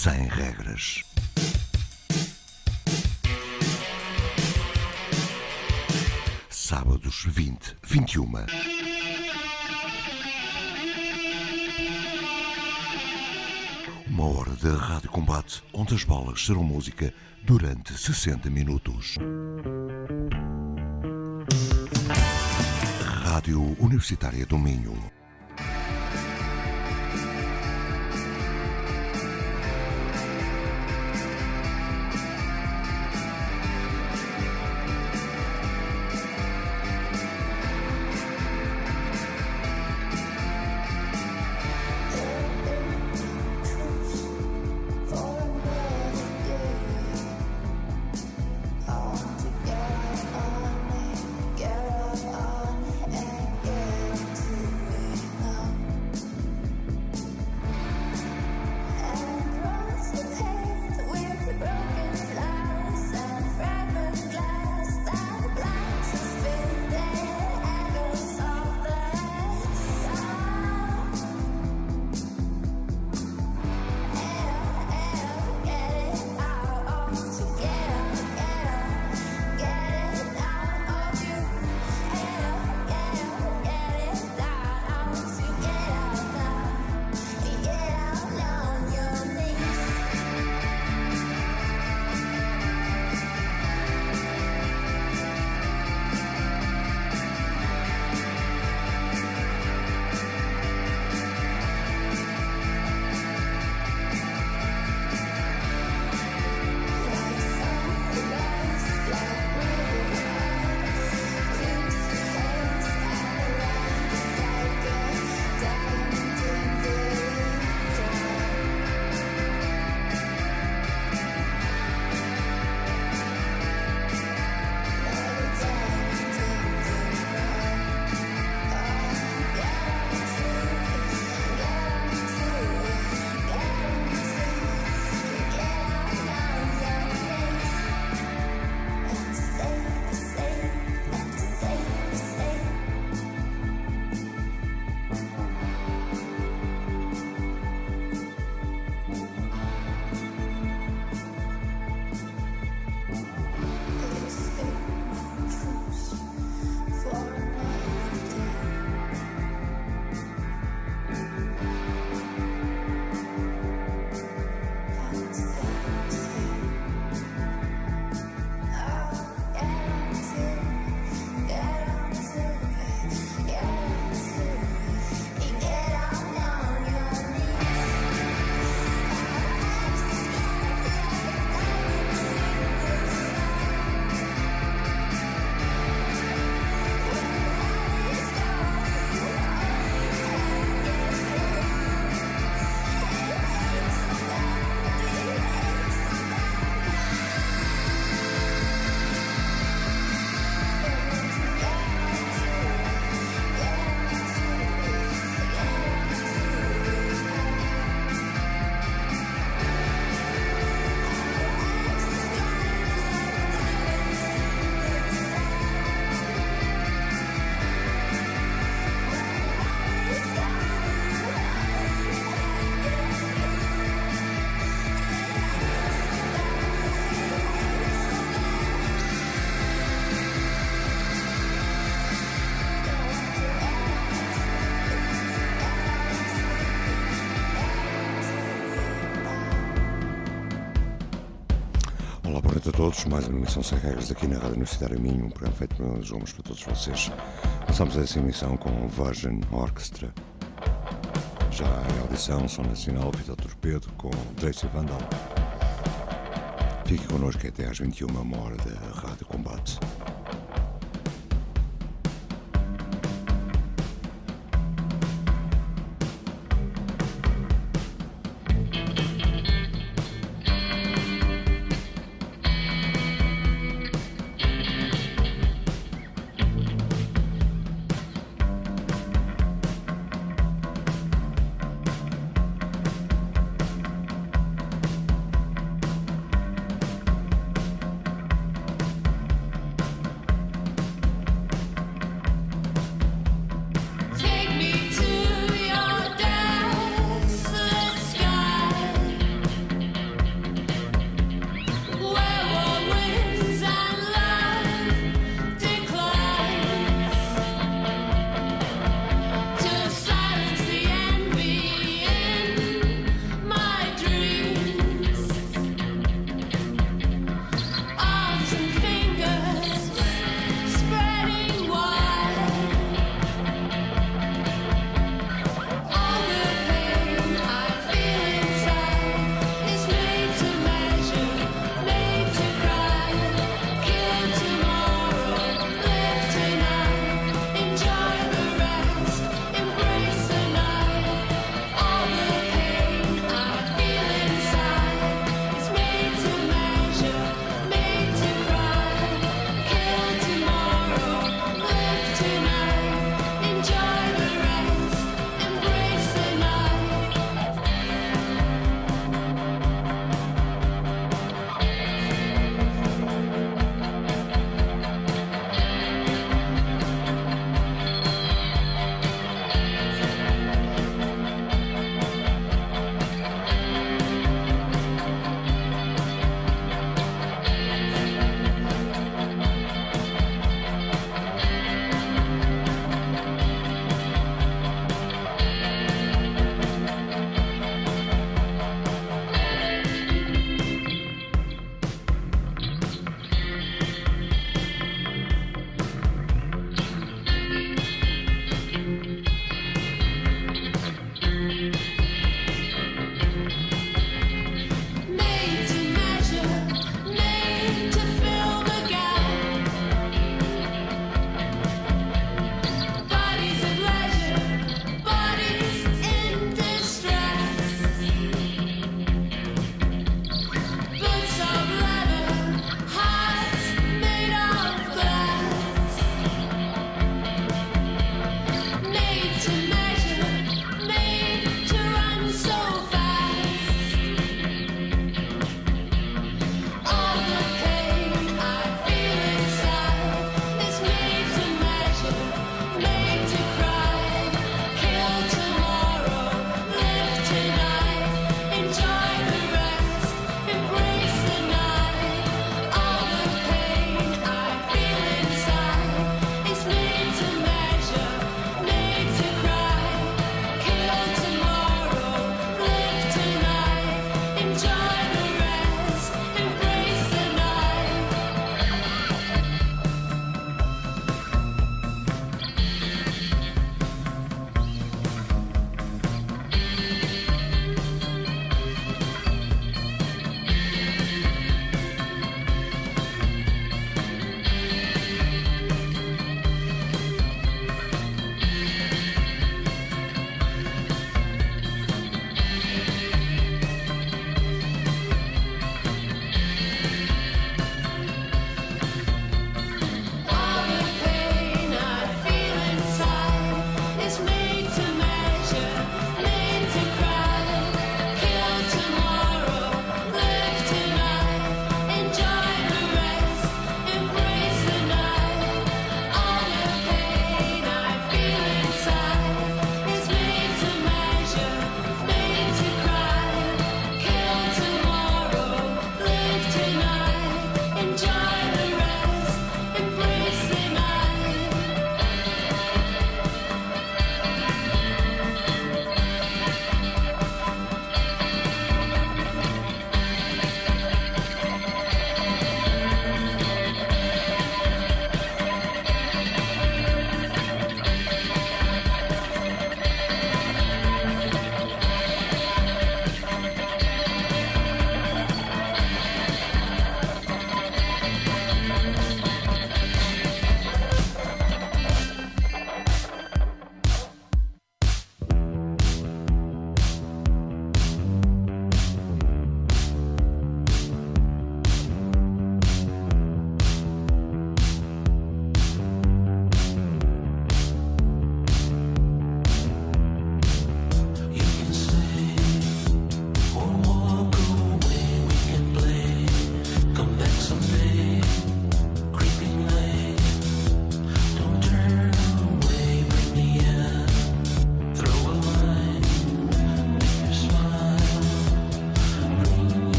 sem regras. Sábados 20, 21. Uma hora de rádio combate onde as bolas serão música durante 60 minutos. Rádio Universitária do Minho. Todos, mais uma emissão sem regras aqui na Rádio Universitária Minho, um programa feito pelos João para todos vocês. Começamos essa emissão com Virgin Orchestra. Já em audição, Som Nacional, Vitor Torpedo, com Tracy Vandal. Fique connosco até às 21, uma hora da Rádio Combate.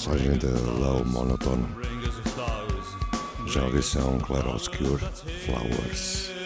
Passagem de Low Monotone. Já a audição Claro Obscure, Flowers.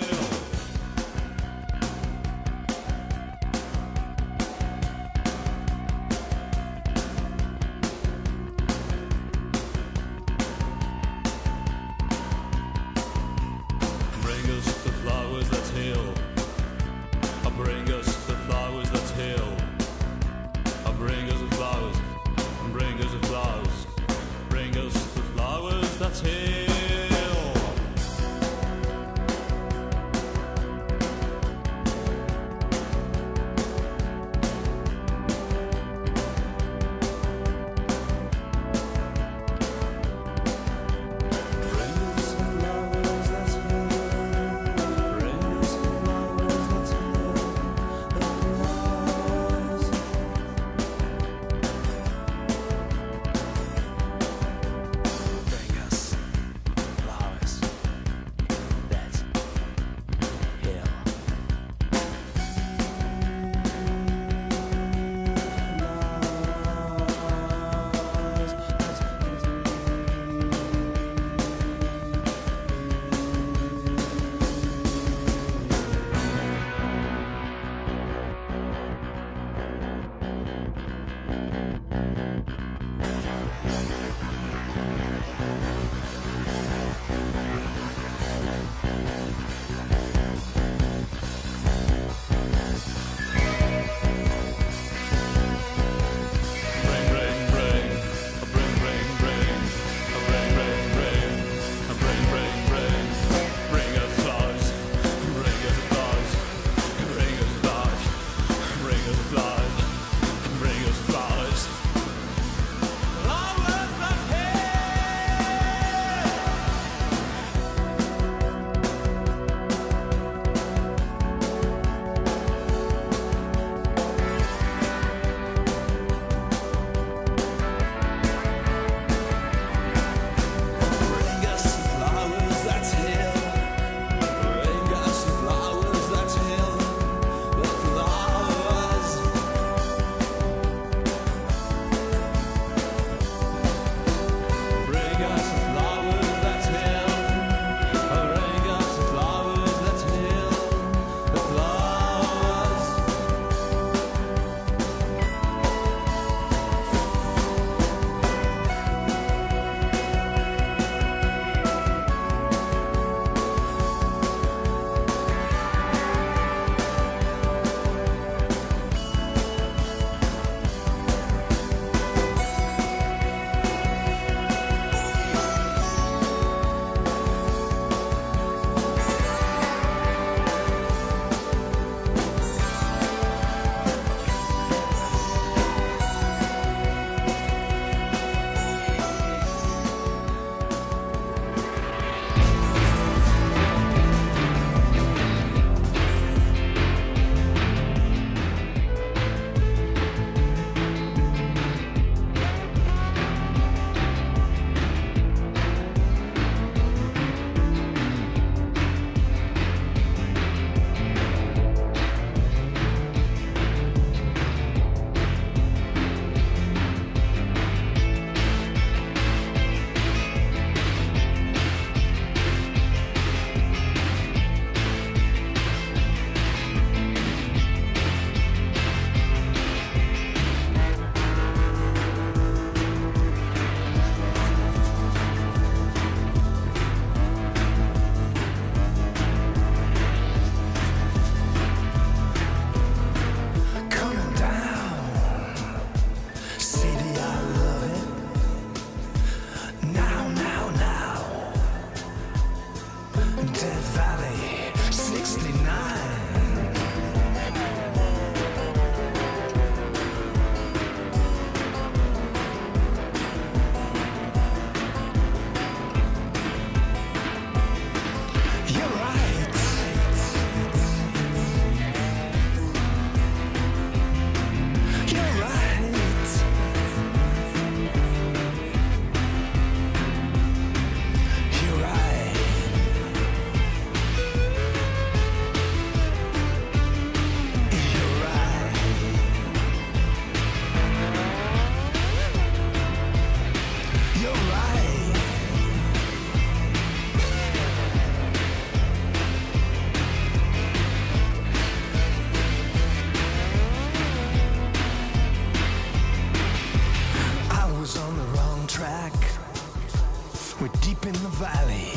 valley?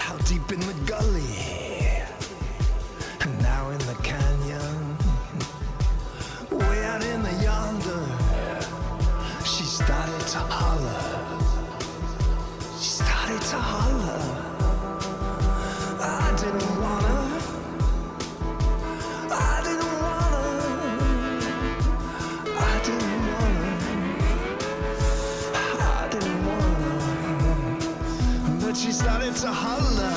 How deep in the gully? And now in the canyon, way out in the yonder, she started to holler. She started to holler. to holler.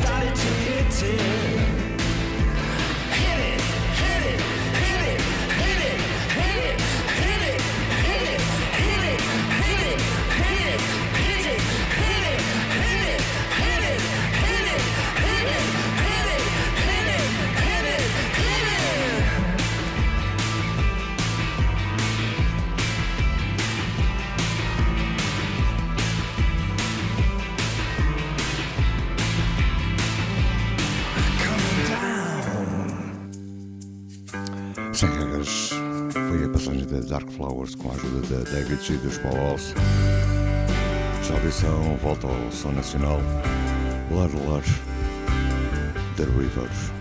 started to hit it. sítios para o alce. Salvação volta ao som nacional. Lar, lar, The Rivers.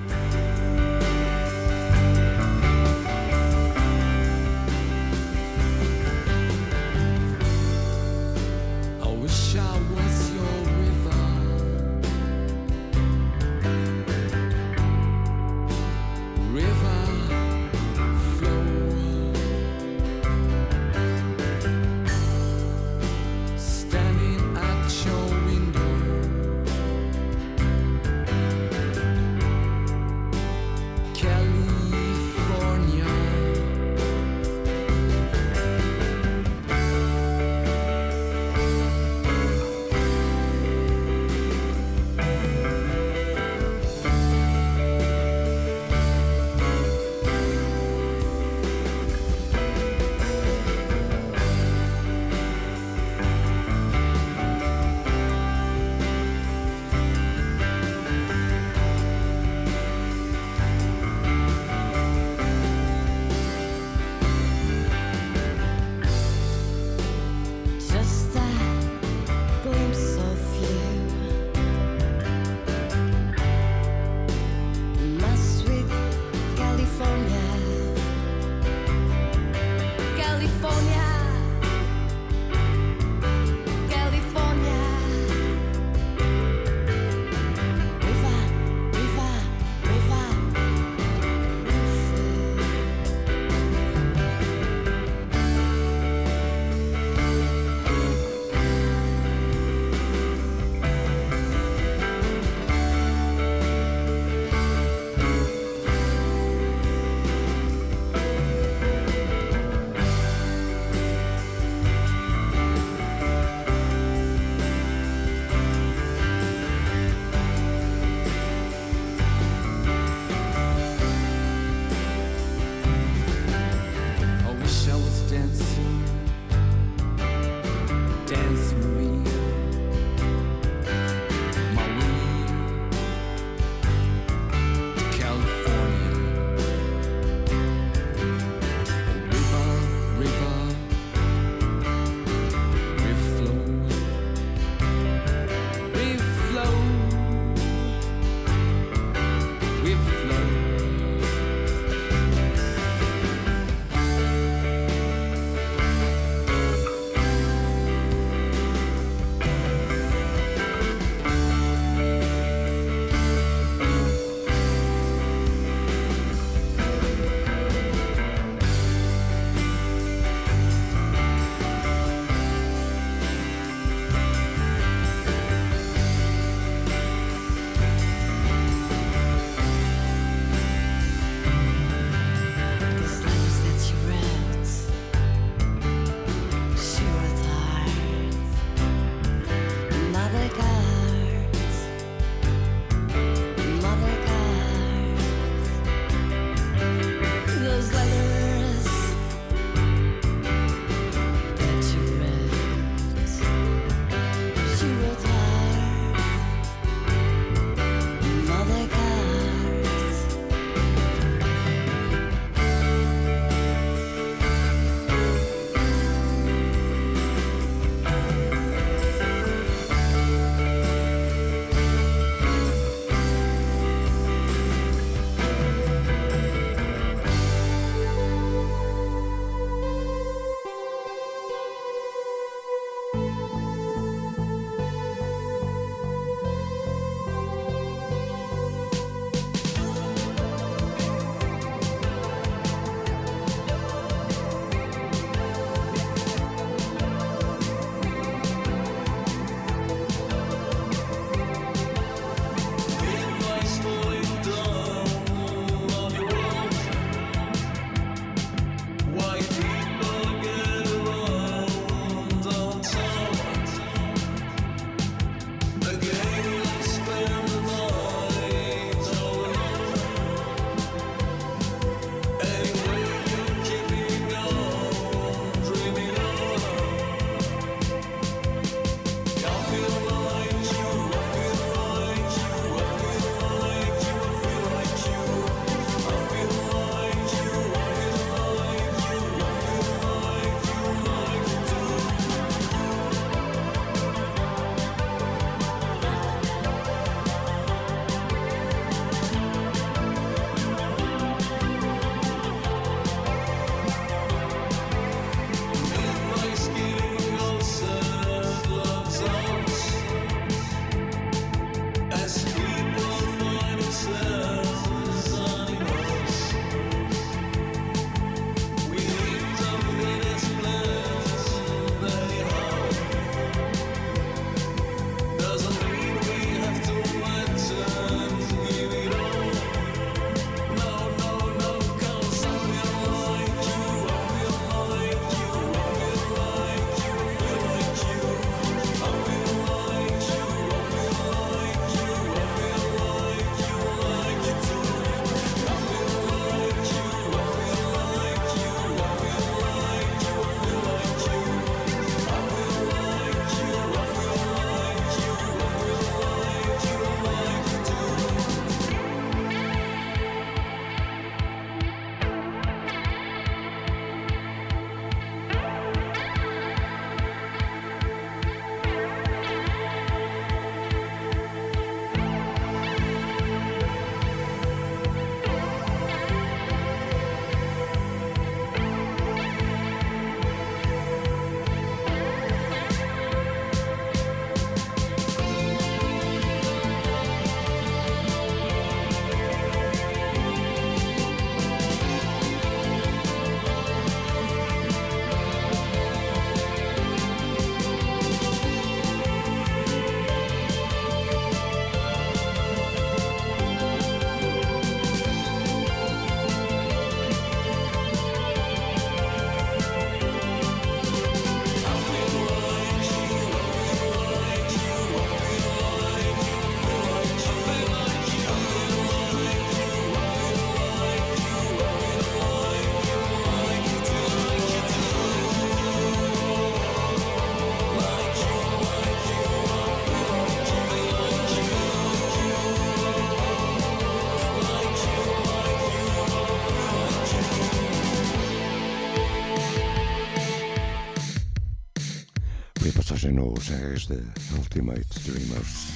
Nos regras de Ultimate Dreamers.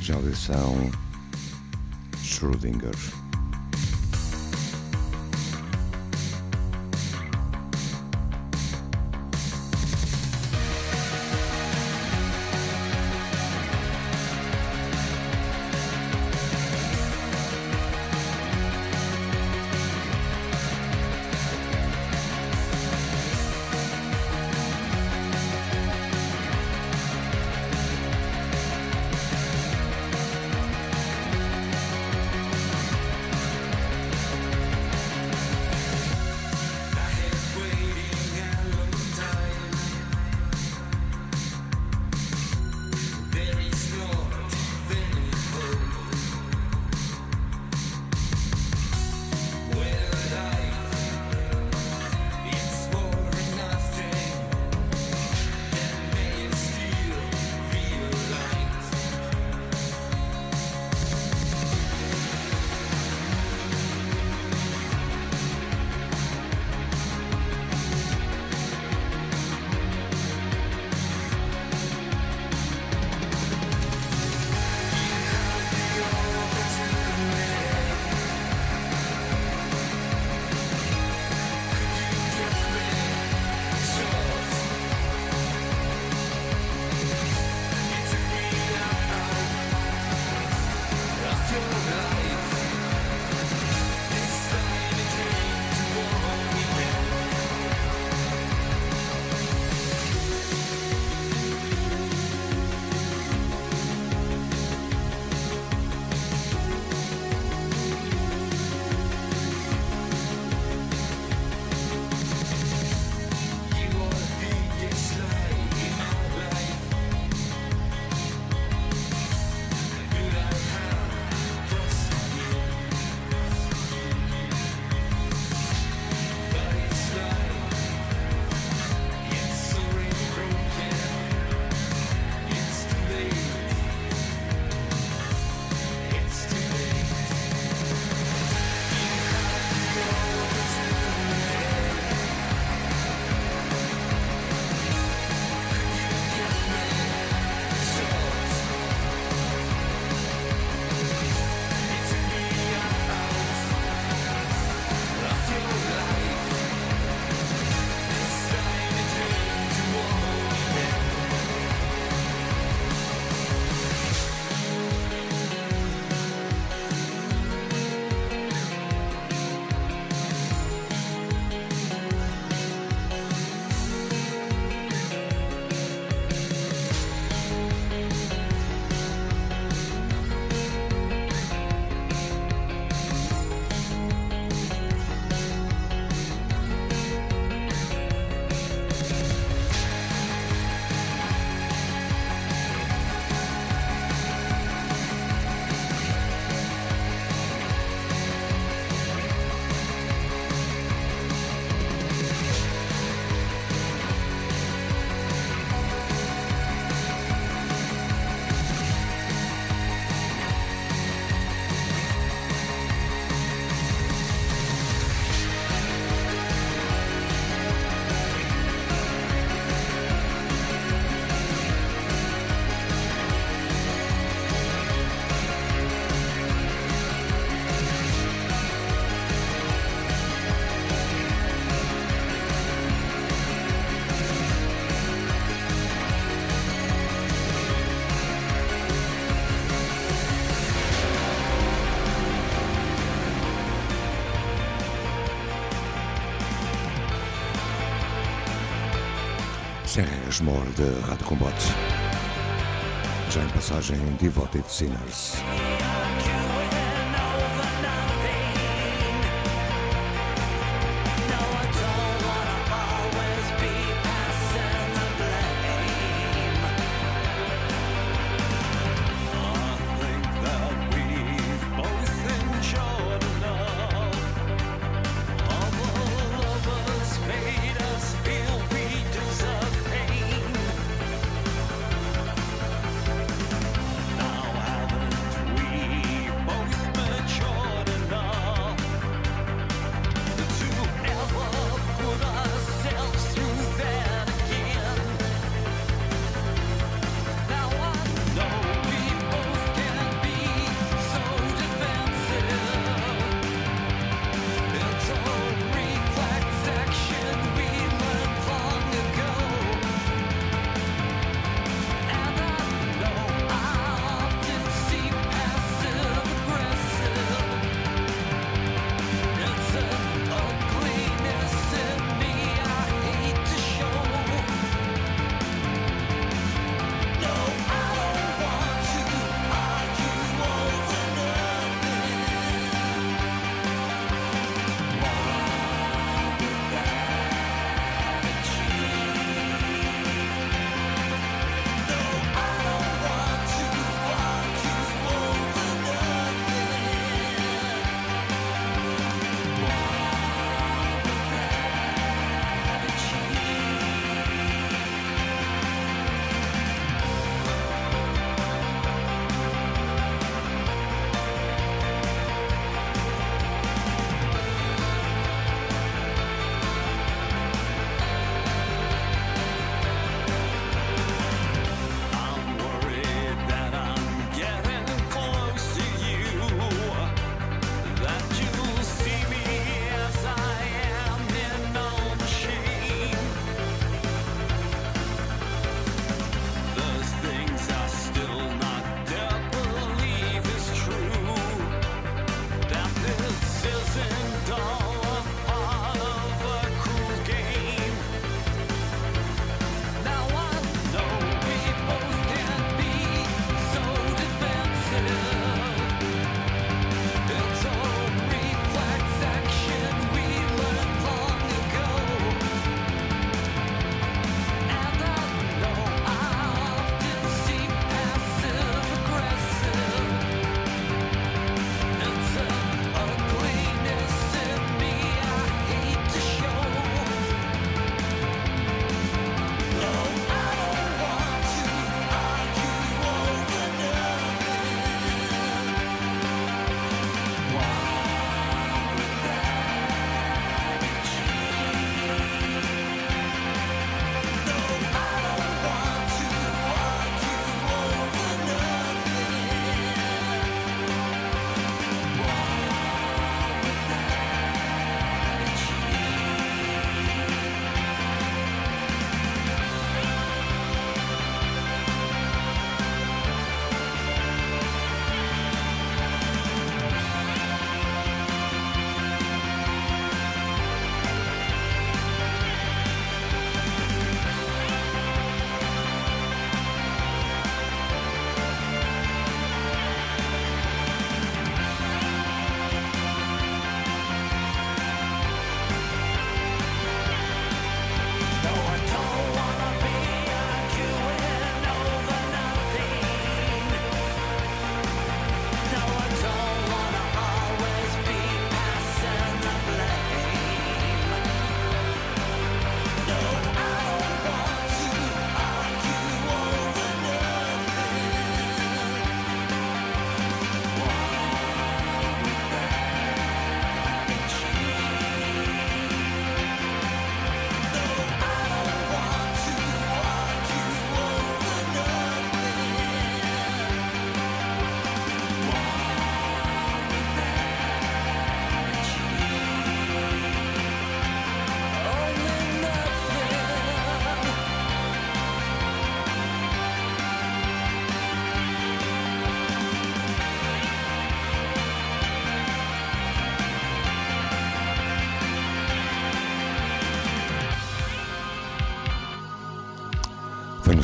Já a audição Schrödinger. Rushmore de Rádio Combate. Já em passagem Devoted Sinners.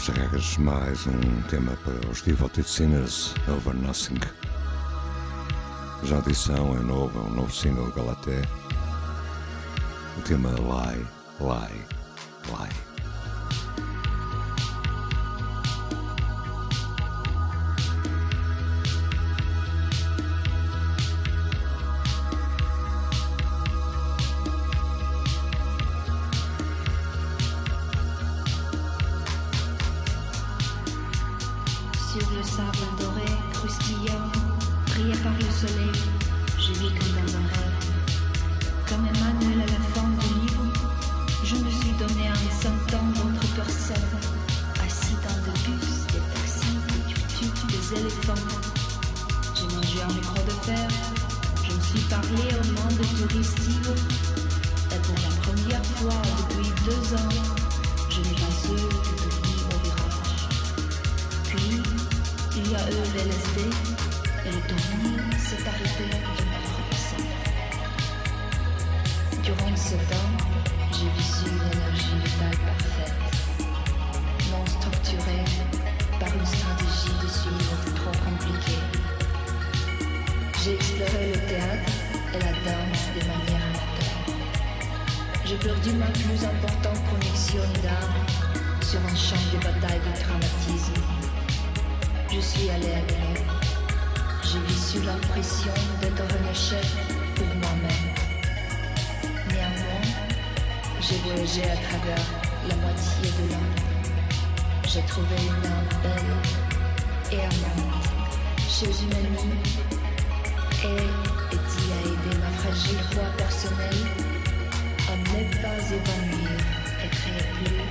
das regras, mais um tema para os Devoted Sinners, Over Nothing. Já a edição é nova, é um novo single Galaté. O tema é Lie, Lie, Lie. temps s'est arrêté de ma. Durant ce temps, j'ai vécu une énergie vitale parfaite, non structurée par une stratégie de suivre trop compliquée. J'ai exploré le théâtre et la danse de manière amateur. J'ai perdu ma plus importante connexion d'âme sur un champ de bataille de traumatisme. Je suis allée à l'heure j'ai reçu l'impression d'être relâché pour moi-même. Néanmoins, j'ai voyagé à travers la moitié de l'homme. J'ai trouvé une âme belle et amante chez une amie et dit à aider ma fragile foi personnelle à ne pas évanouir et créer plus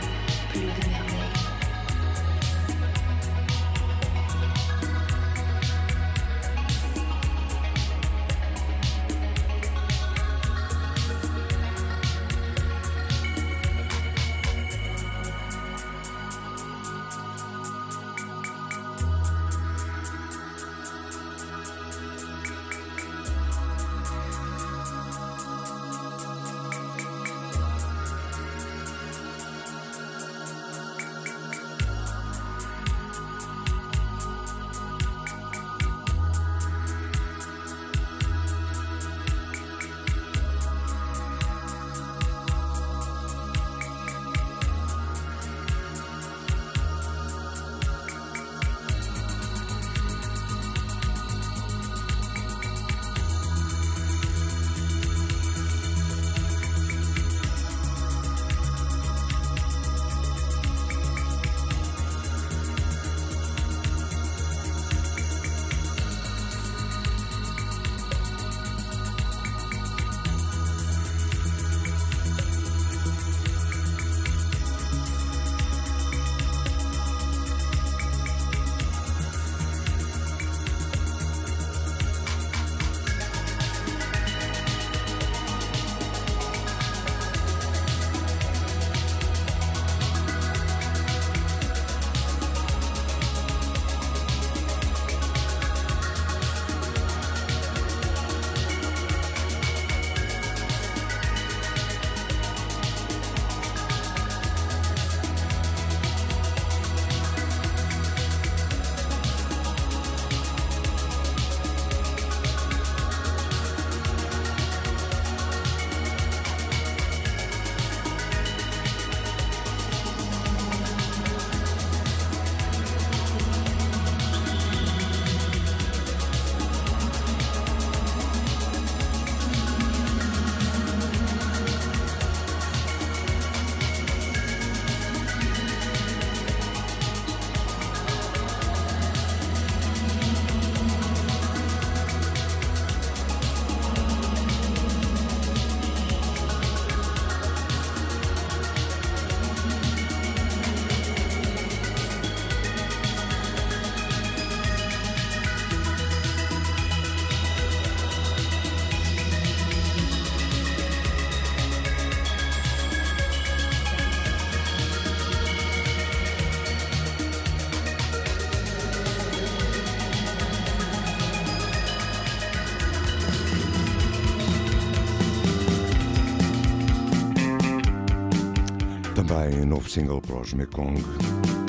novo single para os Mekong.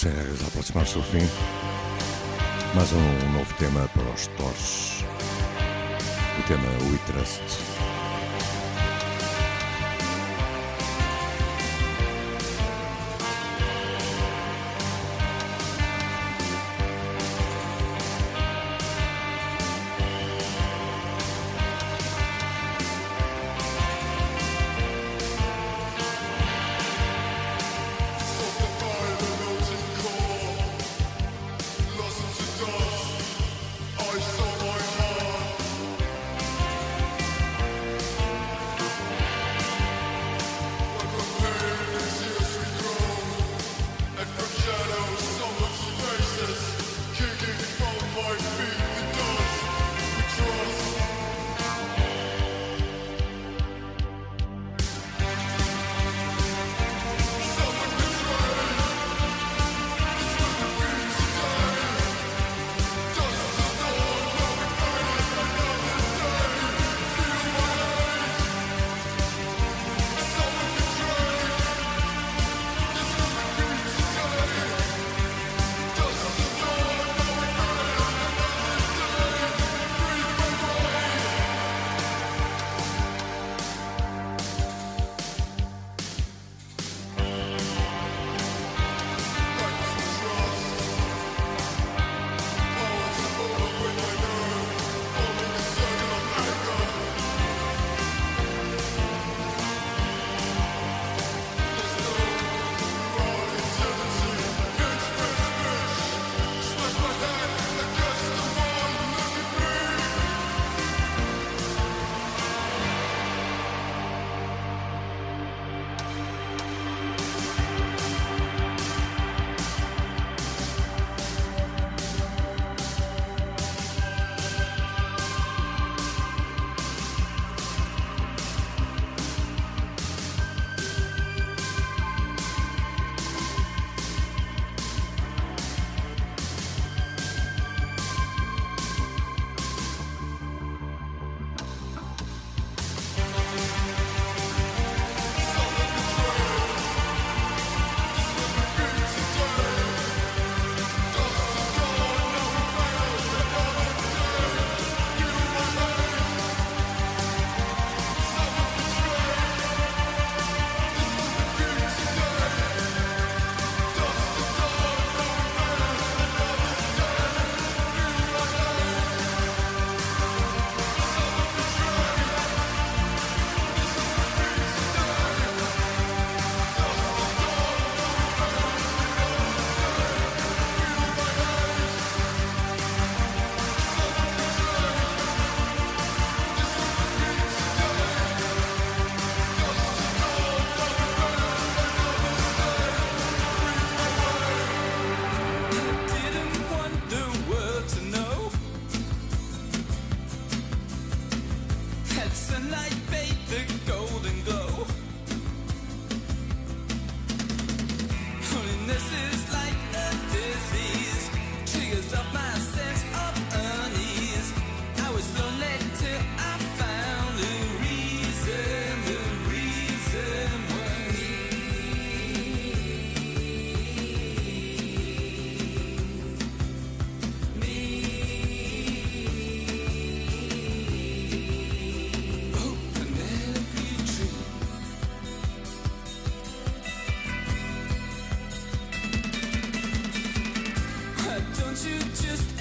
Serras a aproximar-se do fim. Mais um novo tema para os Torres. O tema We Trust.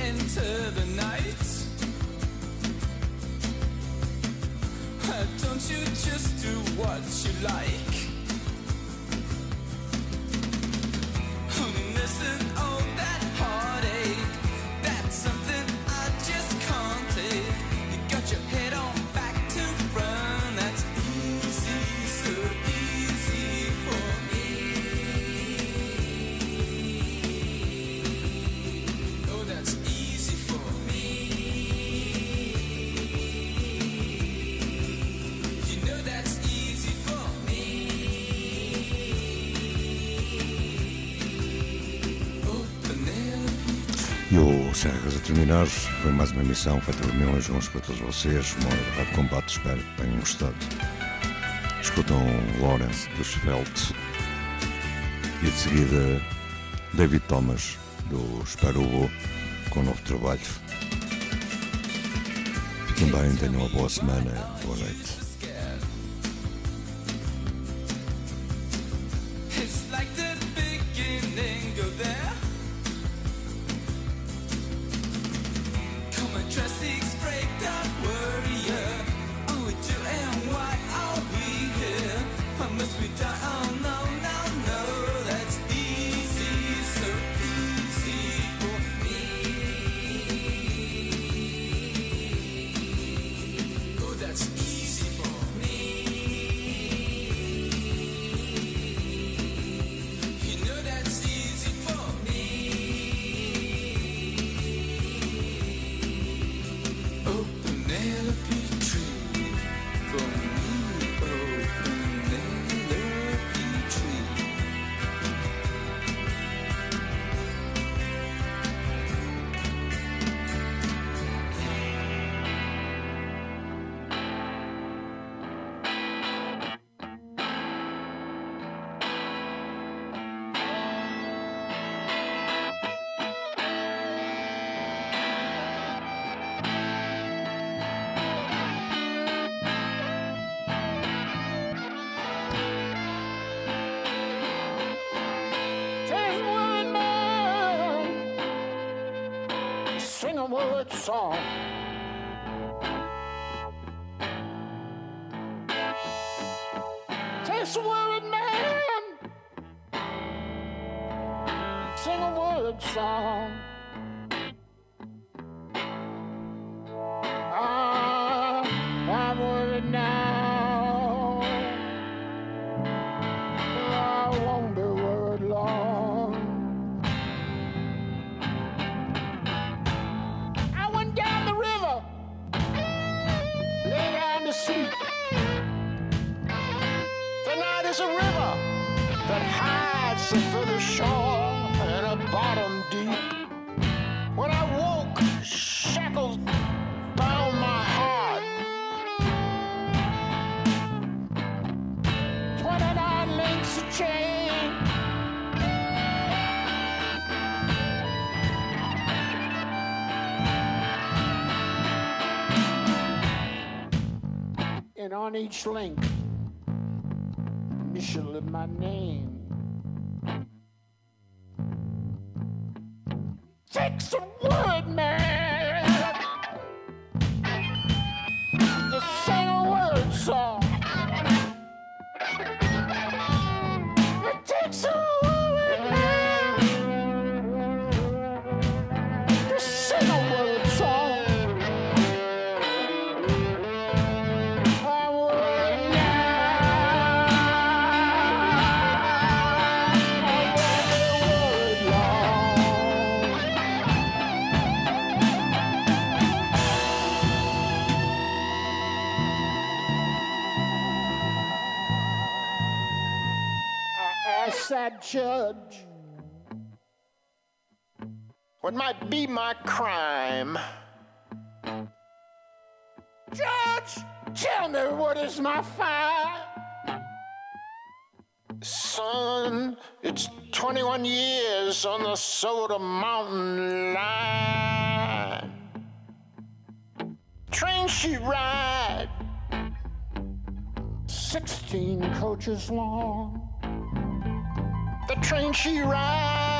into the night. Uh, don't you just do what you like? na missão Feita por mim, João, para todos vocês. Uma hora de combate, espero que tenham gostado. Escutam Lawrence dos Felt e de seguida David Thomas do Esperubo com um novo trabalho. Fiquem bem, tenham uma boa semana, boa noite. song. on each link. Michel in my name. Take some be my crime. Judge, tell me what is my fine? Son, it's 21 years on the Soda Mountain line. Train she ride, 16 coaches long. The train she rides.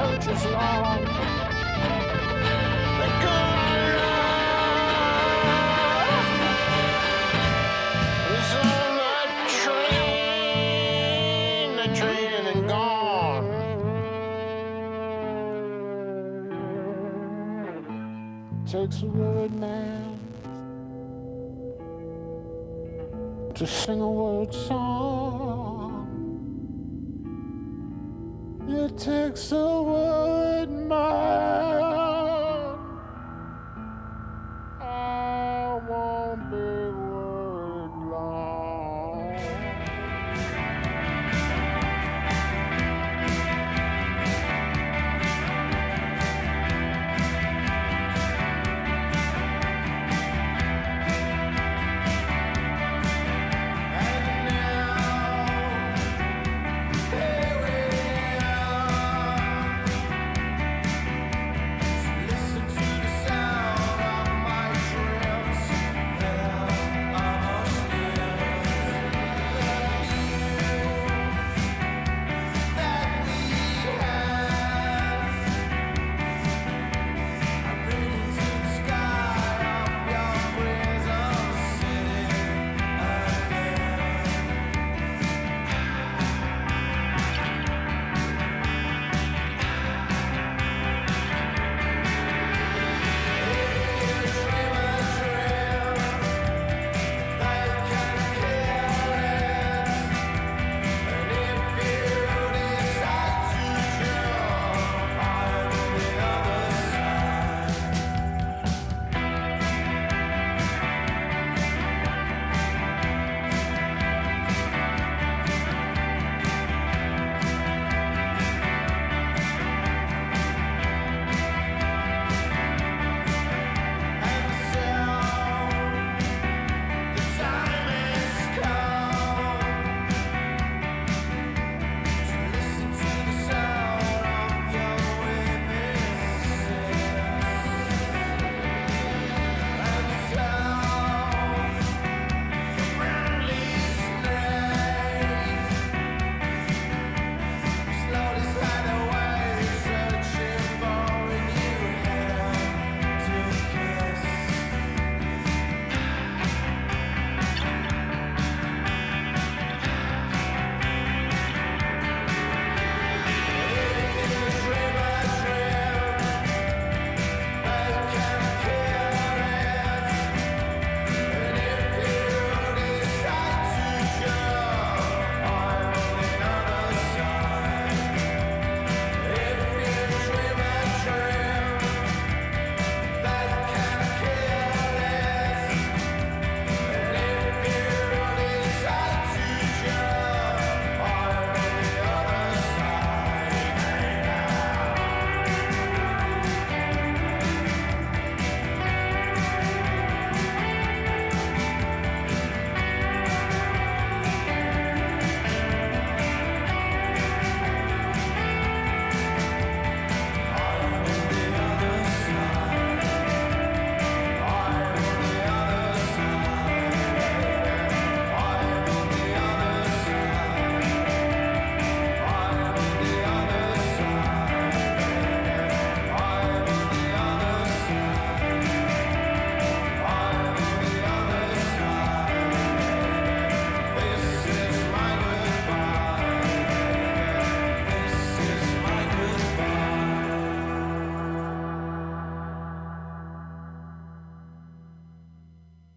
coach is long. The on train, the train and gone. Takes a word man to sing a word song. Takes a word man